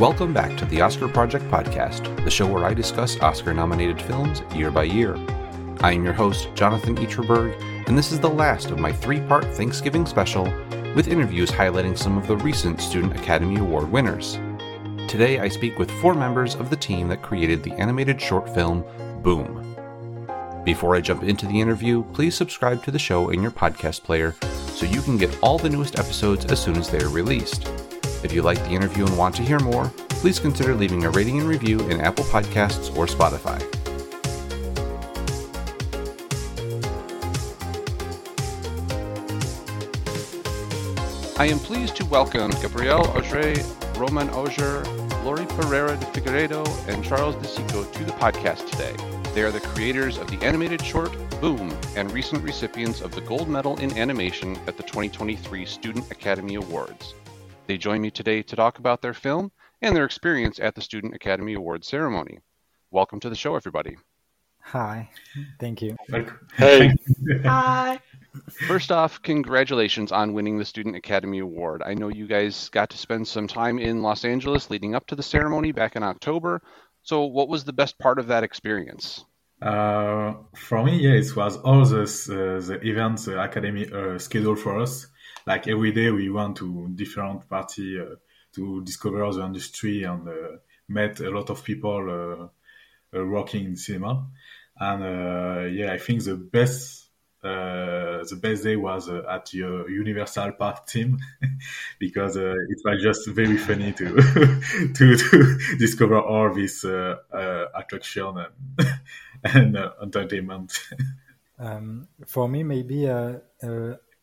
Welcome back to the Oscar Project Podcast, the show where I discuss Oscar nominated films year by year. I am your host, Jonathan Eaterberg, and this is the last of my three part Thanksgiving special with interviews highlighting some of the recent Student Academy Award winners. Today I speak with four members of the team that created the animated short film Boom. Before I jump into the interview, please subscribe to the show in your podcast player so you can get all the newest episodes as soon as they are released. If you like the interview and want to hear more, please consider leaving a rating and review in Apple Podcasts or Spotify. I am pleased to welcome Gabriel Auger, Romain Augier, Laurie Pereira de Figueiredo, and Charles Di Cicco to the podcast today. They are the creators of the animated short Boom and recent recipients of the Gold Medal in Animation at the 2023 Student Academy Awards. They join me today to talk about their film and their experience at the Student Academy Awards ceremony. Welcome to the show, everybody. Hi, thank you. Hey. Hi. First off, congratulations on winning the Student Academy Award. I know you guys got to spend some time in Los Angeles leading up to the ceremony back in October. So, what was the best part of that experience? Uh, for me, yeah, it was all this, uh, the events the academy uh, schedule for us like every day we went to different party uh, to discover the industry and uh, met a lot of people uh, working in cinema. And yeah, I think the best uh, the best day was uh, at the Universal Park team because uh, it was just very funny to to, to discover all this attraction and, and entertainment. Um, for me, maybe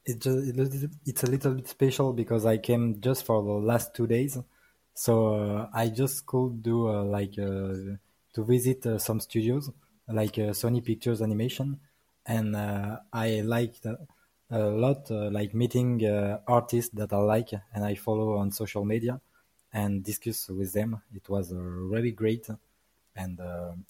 it just, it's a little bit special because I came just for the last two days, so uh, I just could do uh, like uh, to visit uh, some studios like uh, Sony Pictures Animation, and uh, I liked a lot like meeting artists that I like and I follow on social media and discuss with them. It was really great, and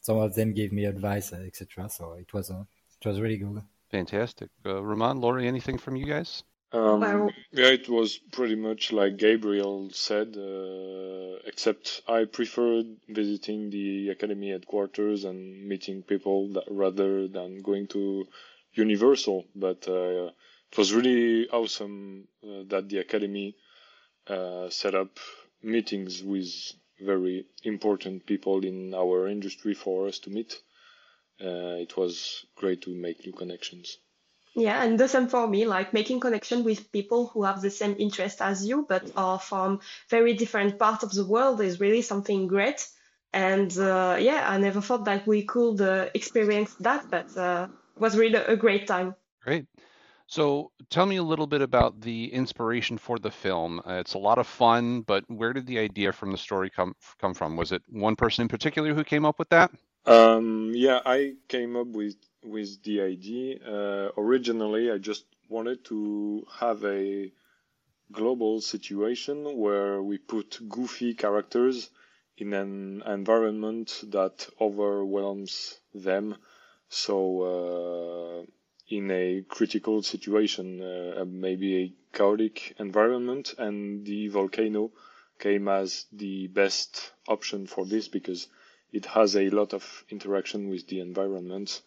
some of them gave me advice, etc. So it was it was really good. Fantastic. Uh, Romain, Laurie, anything from you guys? Um, well, yeah, it was pretty much like Gabriel said, uh, except I preferred visiting the academy headquarters and meeting people that, rather than going to Universal. But uh, it was really awesome uh, that the academy uh, set up meetings with very important people in our industry for us to meet uh, it was great to make new connections. Yeah, and the same for me, like making connection with people who have the same interest as you, but are from very different parts of the world is really something great. And uh, yeah, I never thought that we could uh, experience that, but uh, was really a great time. Great. So tell me a little bit about the inspiration for the film. Uh, it's a lot of fun, but where did the idea from the story come come from? Was it one person in particular who came up with that? Um, yeah, I came up with with the idea. Uh, originally, I just wanted to have a global situation where we put goofy characters in an environment that overwhelms them. So, uh, in a critical situation, uh, maybe a chaotic environment, and the volcano came as the best option for this because it has a lot of interaction with the environment.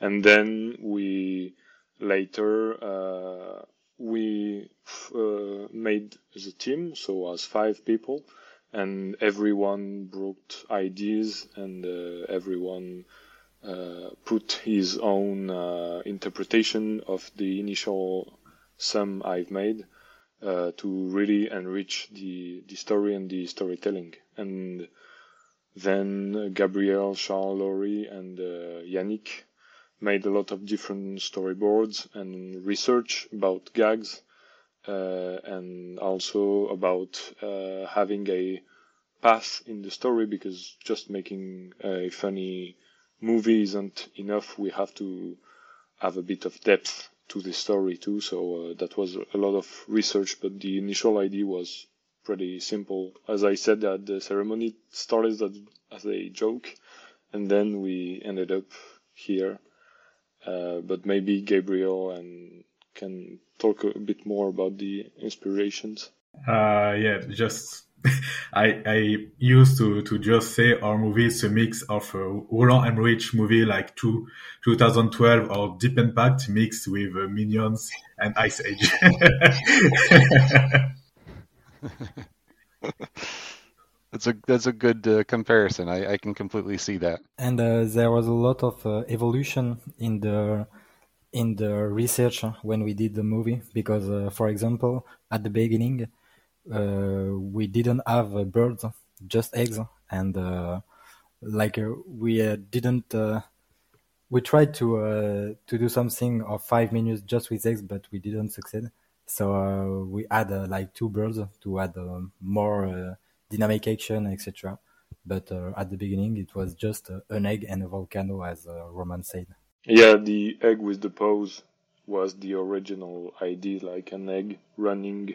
And then we later uh, we uh, made the team, so as five people, and everyone brought ideas and uh, everyone uh, put his own uh, interpretation of the initial sum I've made uh, to really enrich the the story and the storytelling and then Gabriel, Charles, Laurie, and uh, Yannick made a lot of different storyboards and research about gags uh, and also about uh, having a path in the story because just making a funny movie isn't enough. We have to have a bit of depth to the story too. So uh, that was a lot of research, but the initial idea was pretty simple. As I said, that the ceremony started as, as a joke, and then we ended up here. Uh, but maybe Gabriel and can talk a bit more about the inspirations. Uh, yeah, just I I used to to just say our movie is a mix of a Roland Emmerich movie like two, 2012 or Deep Impact mixed with uh, Minions and Ice Age. that's a that's a good uh, comparison. I, I can completely see that. And uh, there was a lot of uh, evolution in the in the research when we did the movie because, uh, for example, at the beginning uh, we didn't have uh, birds, just eggs, and like we didn't. we tried to to do something of five minutes just with eggs, but we didn't succeed. So we add like two birds to add more dynamic action, etc. But uh, at the beginning, it was just uh, an egg and a volcano, as uh, Romain said. Yeah, the egg with the pose was the original idea, like an egg running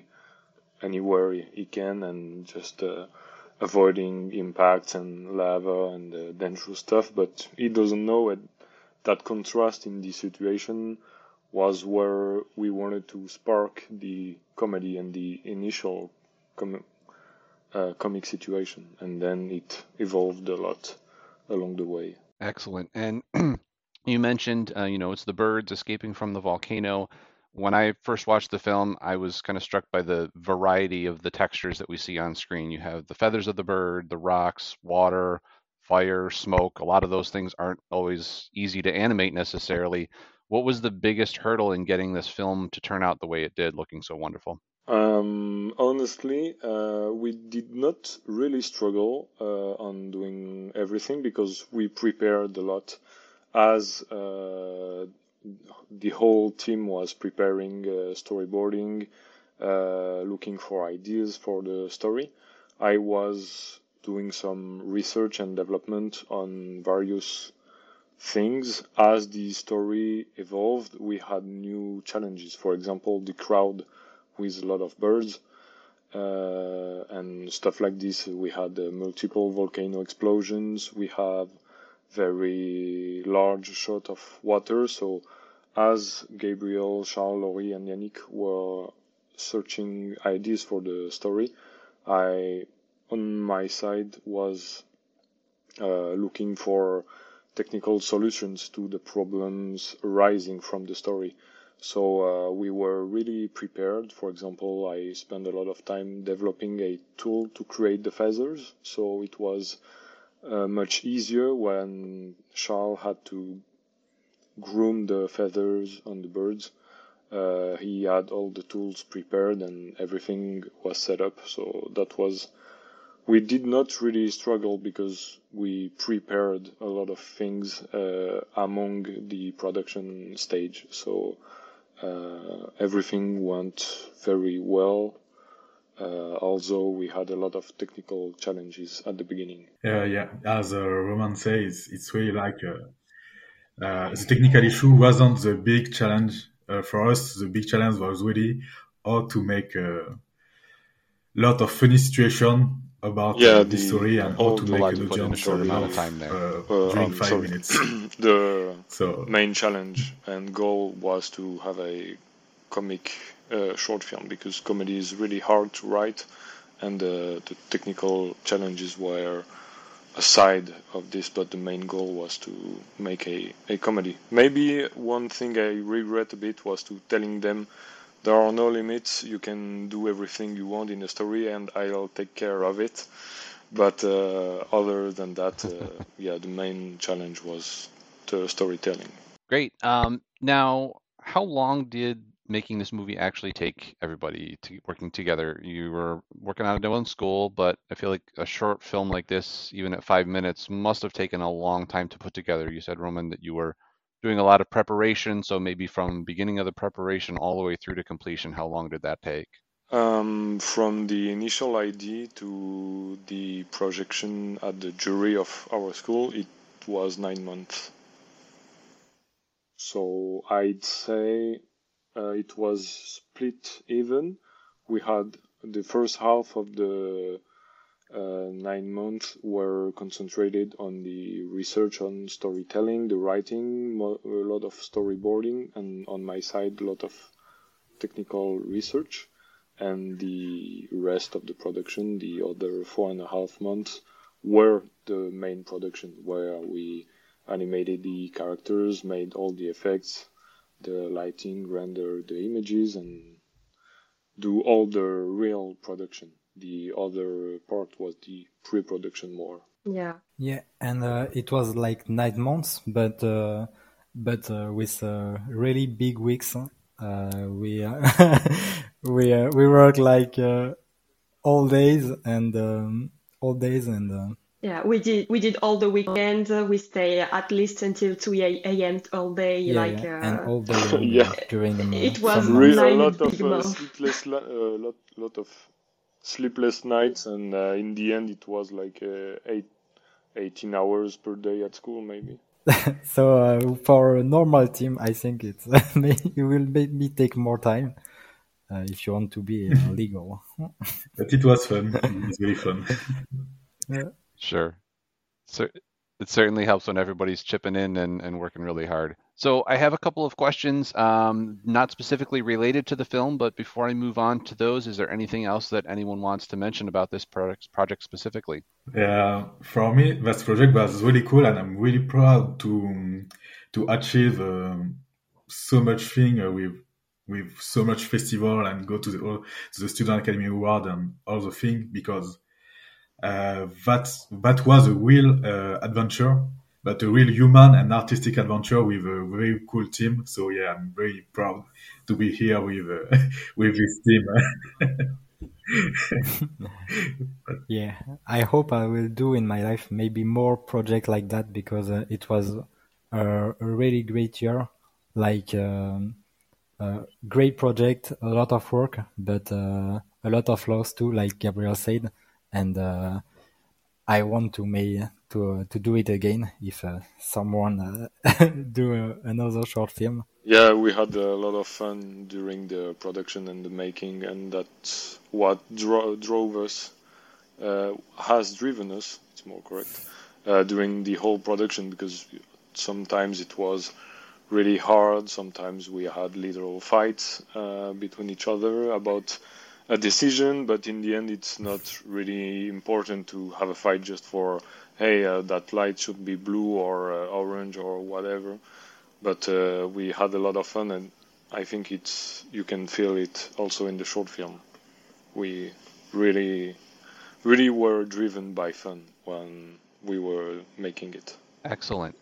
anywhere he can and just uh, avoiding impacts and lava and uh, dangerous stuff. But he doesn't know it. That contrast in the situation was where we wanted to spark the comedy and the initial com- uh, comic situation, and then it evolved a lot along the way. Excellent. And you mentioned, uh, you know, it's the birds escaping from the volcano. When I first watched the film, I was kind of struck by the variety of the textures that we see on screen. You have the feathers of the bird, the rocks, water, fire, smoke. A lot of those things aren't always easy to animate necessarily. What was the biggest hurdle in getting this film to turn out the way it did, looking so wonderful? Um, honestly, uh, we did not really struggle uh, on doing everything because we prepared a lot as uh, the whole team was preparing uh, storyboarding, uh, looking for ideas for the story. I was doing some research and development on various things. As the story evolved, we had new challenges. For example, the crowd with a lot of birds uh, and stuff like this. We had uh, multiple volcano explosions. We have very large shot of water. So as Gabriel, Charles, Laurie, and Yannick were searching ideas for the story, I, on my side, was uh, looking for technical solutions to the problems arising from the story. So uh, we were really prepared. For example, I spent a lot of time developing a tool to create the feathers. So it was uh, much easier when Charles had to groom the feathers on the birds. Uh, he had all the tools prepared and everything was set up. So that was, we did not really struggle because we prepared a lot of things uh, among the production stage. So uh, everything went very well. Uh, although we had a lot of technical challenges at the beginning. Uh, yeah, as uh, Romain says, it's really like uh, uh, the technical issue wasn't the big challenge for us. The big challenge was really how to make a lot of funny situation about yeah, the, the, story and how to make an audience short amount of time there uh, during um, five minutes. the so. main challenge and goal was to have a comic uh, short film because comedy is really hard to write, and uh, the technical challenges were aside of this, but the main goal was to make a, a comedy. Maybe one thing I regret a bit was to telling them there are no limits. You can do everything you want in a story, and I'll take care of it. But uh, other than that, uh, yeah, the main challenge was the storytelling. Great. Um, now, how long did making this movie actually take everybody to working together? You were working on it in school, but I feel like a short film like this, even at five minutes, must have taken a long time to put together. You said, Romain, that you were doing a lot of preparation. So maybe from beginning of the preparation all the way through to completion, how long did that take? Um, from the initial idea to the projection at the jury of our school, it was nine months. So I'd say uh, it was split even. We had the first half of the uh, nine months were concentrated on the research on storytelling, the writing, a lot of storyboarding, and on my side, a lot of technical research. and the rest of the production, the other four and a half months, were the main production where we animated the characters, made all the effects, the lighting, render the images, and do all the real production. The other part was the pre-production more. Yeah. Yeah, and uh, it was like nine months, but uh, but uh, with uh, really big weeks. Uh, we we we work like all days and um, all days and. Yeah, we did. We did all the weekend. Uh, we stay at least until two a.m. all day, yeah, like yeah. Uh, and all day yeah. during the It was Really, a lot of uh, sleepless, uh, lot, lot of sleepless nights, and uh, in the end, it was like uh, eight, 18 hours per day at school, maybe. so uh, for a normal team, I think it's it will maybe take more time uh, if you want to be uh, legal. But it was fun. It was very fun. Yeah. Sure. Cer- it certainly helps when everybody's chipping in and, and working really hard. So I have a couple of questions, um, not specifically related to the film, but before I move on to those, is there anything else that anyone wants to mention about this project, project specifically? Yeah, for me, this project was really cool, and I'm really proud to to achieve um, so much thing uh, with with so much festival and go to the to the Student Academy Award and all the thing because uh, that that was a real uh, adventure, but a real human and artistic adventure with a very cool team. So yeah, I'm very proud to be here with uh, with this team. Yeah, I hope I will do in my life maybe more projects like that because uh, it was a, a really great year. Like um, a great project, a lot of work, but uh, a lot of loss too, like Gabriel said. And uh, I want to may to to do it again if uh, someone uh, do another short film. Yeah, we had a lot of fun during the production and the making, and that's what dro- drove us, has driven us, it's more correct, during the whole production because sometimes it was really hard, sometimes we had literal fights uh, between each other about a decision, but in the end, it's not really important to have a fight just for, hey, uh, that light should be blue or uh, orange or whatever but uh, we had a lot of fun and I think it's you can feel it also in the short film. We really really were driven by fun when we were making it. Excellent.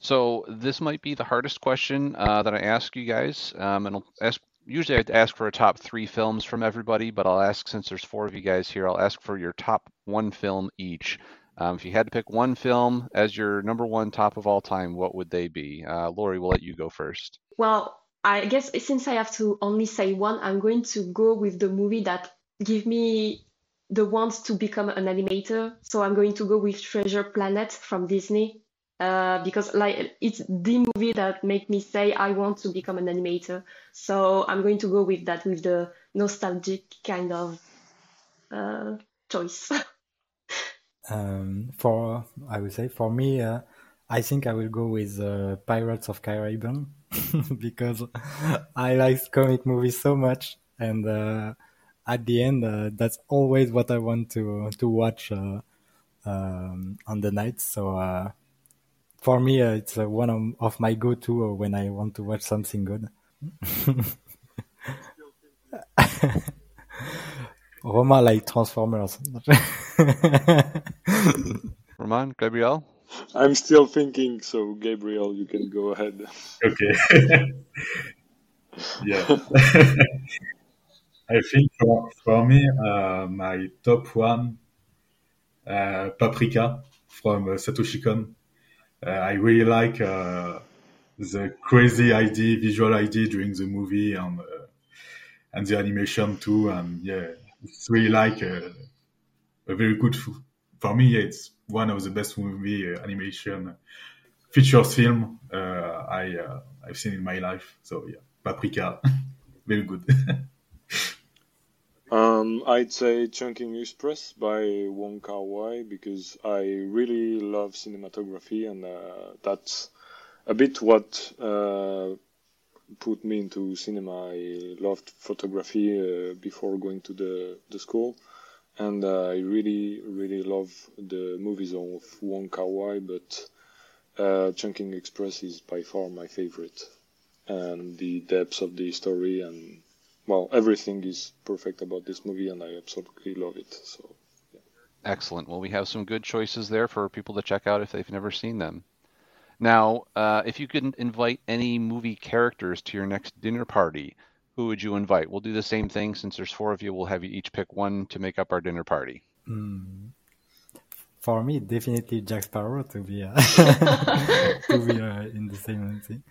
So this might be the hardest question uh, that I ask you guys, um, and I'll ask. Usually, I'd ask for a top three films from everybody, but I'll ask since there's four of you guys here, I'll ask for your top one film each. Um, if you had to pick one film as your number one top of all time, what would they be? Uh, Laurie, we'll let you go first. Well, I guess since I have to only say one, I'm going to go with the movie that give me the want to become an animator. So I'm going to go with Treasure Planet from Disney. Uh, because like it's the movie that made me say I want to become an animator. So I'm going to go with that, with the nostalgic kind of uh, choice. Um, for I would say for me, uh, I think I will go with uh, Pirates of Caribbean because I like comic movies so much, and uh, at the end, that's always what I want to to watch um, on the night. So for me, uh, it's uh, one of, of my go-to uh, when I want to watch something good. Roma like Transformers. Romain, Gabriel? I'm still thinking, so Gabriel, you can go ahead. Okay. yeah. I think for, for me, uh, my top one, uh, Paprika from uh, Satoshi Kon. Uh, I really like uh, the crazy idea, visual idea during the movie and uh, and the animation too. And yeah, it's really like a, a very good. For me, yeah, it's one of the best movie animation features film I I've seen in my life. So yeah, Paprika, very good. Um, I'd say Chungking Express by Wong Kar Wai because I really love cinematography and uh, that's a bit what uh, put me into cinema. I loved photography uh, before going to the, the school. And uh, I really, really love the movies of Wong Kar Wai, but uh, Chungking Express is by far my favorite. And the depth of the story and, well, everything is perfect about this movie, and I absolutely love it. So, yeah. Excellent. Well, we have some good choices there for people to check out if they've never seen them. Now, uh, if you could invite any movie characters to your next dinner party, who would you invite? We'll do the same thing since there's four of you. We'll have you each pick one to make up our dinner party. Mm. For me, definitely Jack Sparrow to be uh, to be uh, in the same thing,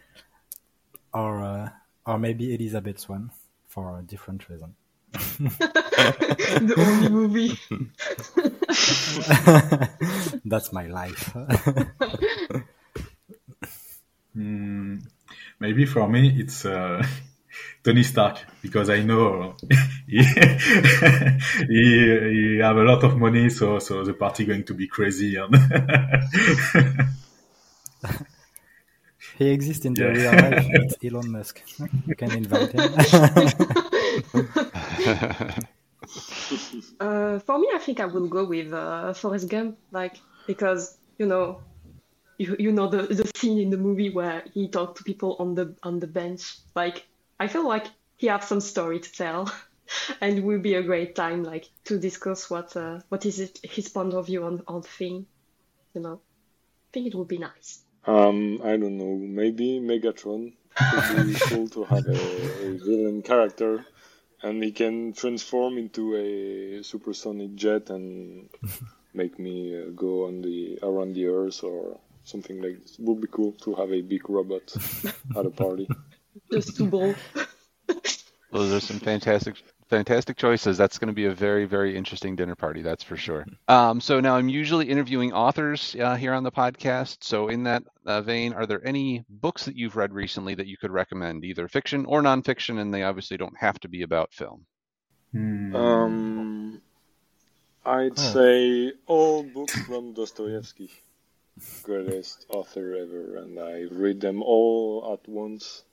or uh, or maybe Elizabeth Swann for a different reason. the only movie. That's my life. Mm, maybe for me it's uh, Tony Stark because I know he, he, he have a lot of money, so so the party going to be crazy. And he exists in the Yeah. real life. It's Elon Musk. You can invite him. Uh, for me, I think I will go with uh, Forrest Gump, like because you know, you you know the the scene in the movie where he talked to people on the on the bench. Like I feel like he has some story to tell, and it will be a great time like to discuss what uh, what is it his point of view on on thing. You know, I think it would be nice. Um, I don't know. Maybe Megatron would be cool to have a, a villain character, and he can transform into a supersonic jet and make me uh, go on the around the Earth or something like this. It would be cool to have a big robot at a party. Just to bowl. Those are some fantastic, fantastic choices. That's going to be a very, very interesting dinner party. That's for sure. Um, so now I'm usually interviewing authors uh, here on the podcast. So in that uh, vein, are there any books that you've read recently that you could recommend, either fiction or nonfiction? And they obviously don't have to be about film. Hmm. Um, I'd Oh. say all books from Dostoevsky, greatest author ever, and I read them all at once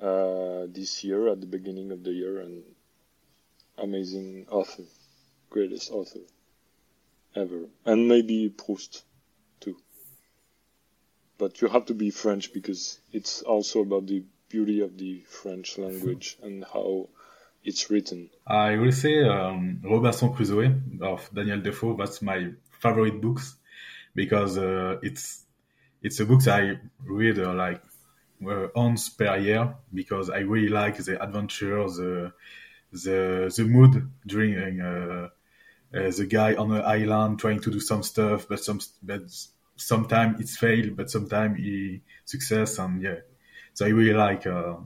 uh, this year at the beginning of the year, and amazing author, greatest author ever, and maybe Proust too. But you have to be French because it's also about the beauty of the French language and how it's written. I will say um, Robinson Crusoe of Daniel Defoe. That's my favorite books because uh, it's it's a book I read uh, like uh, once per year because I really like the adventure, the the the mood during uh, uh, the guy on the island trying to do some stuff, but some but sometimes it's fail, but sometimes he success, and yeah. So I really like uh,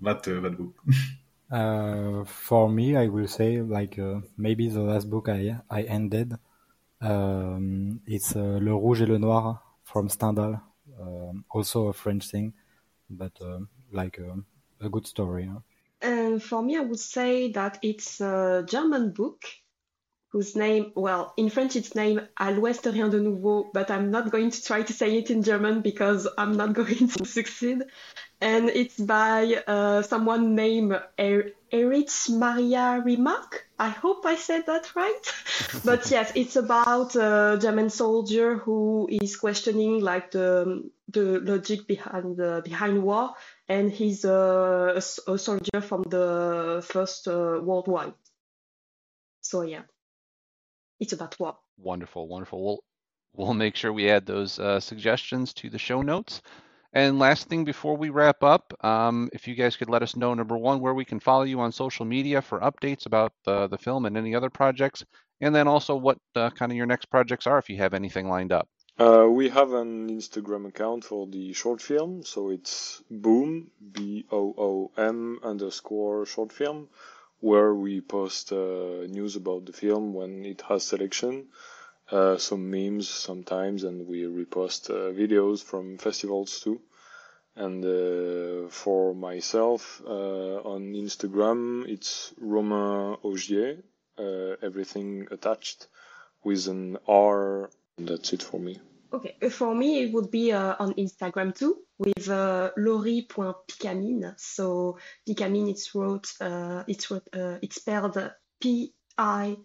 that uh, that book. Uh, for me, I will say like uh, maybe the last book I I ended. Um, it's Le Rouge et le Noir from Stendhal, um, also a French thing, but uh, like uh, a good story. huh? And for me, I would say that it's a German book whose name, well, in French it's named À l'Ouest rien de nouveau, but I'm not going to try to say it in German because I'm not going to succeed. And it's by uh, someone named er- Erich Maria Remarque. I hope I said that right. but yes, it's about a German soldier who is questioning like the the logic behind the behind war and he's a soldier from the First uh, World War. So yeah, it's about war. Wonderful, wonderful. We'll we'll make sure we add those uh, suggestions to the show notes. And last thing before we wrap up, um, if you guys could let us know, number one, where we can follow you on social media for updates about the, the film and any other projects, and then also what uh, kind of your next projects are if you have anything lined up. Uh, we have an Instagram account for the short film, so it's boom b o o m underscore short film, where we post uh, news about the film when it has selection, uh, some memes sometimes, and we repost uh, videos from festivals too. And uh, for myself uh, on Instagram, it's Romain Augier, everything attached with an R. And that's it for me. Okay, uh, for me it would be uh, on Instagram too with uh, Laurie.pikamin. So Pikamin it's wrote uh, it's wrote, uh, it's spelled P I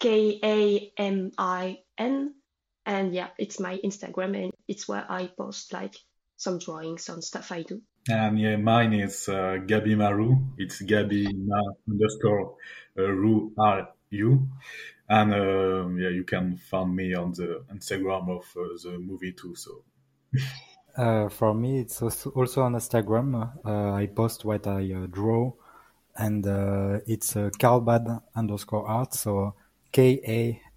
K A M I N, and yeah, it's my Instagram and it's where I post like some drawings on stuff I do. And yeah, mine is uh, Gabi Maru. It's Gabi Ma underscore uh, Ru R U. And uh, yeah, you can find me on the Instagram of uh, the movie too. So Uh, for me, it's also, also on Instagram. Uh, I post what I uh, draw, and uh, it's uh, Karlab underscore art. So K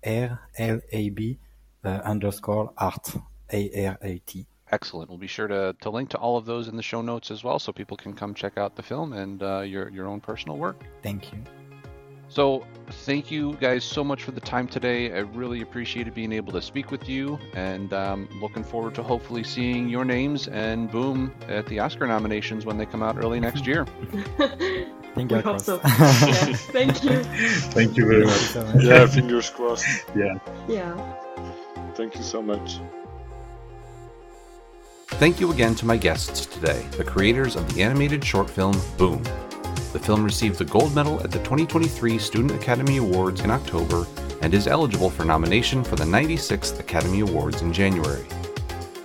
A R L A B uh, underscore art A R A T. Excellent. We'll be sure to, to link to all of those in the show notes as well, so people can come check out the film and uh, your your own personal work. Thank you. So, thank you guys so much for the time today. I really appreciated being able to speak with you, and um, looking forward to hopefully seeing your names and boom at the Oscar nominations when they come out early next year. Finger we hope crossed. so. yeah, thank you. thank you very Thank you much. so much. Yeah, fingers crossed. Yeah. Yeah. Thank you so much. Thank you again to my guests today, the creators of the animated short film Boom. The film received the gold medal at the 2023 Student Academy Awards in October and is eligible for nomination for the 96th Academy Awards in January.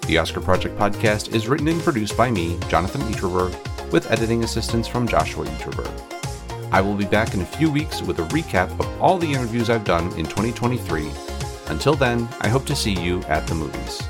The Oscar Project podcast is written and produced by me, Jonathan Eterberg, with editing assistance from Joshua Eterberg. I will be back in a few weeks with a recap of all the interviews I've done in 2023. Until then, I hope to see you at the movies.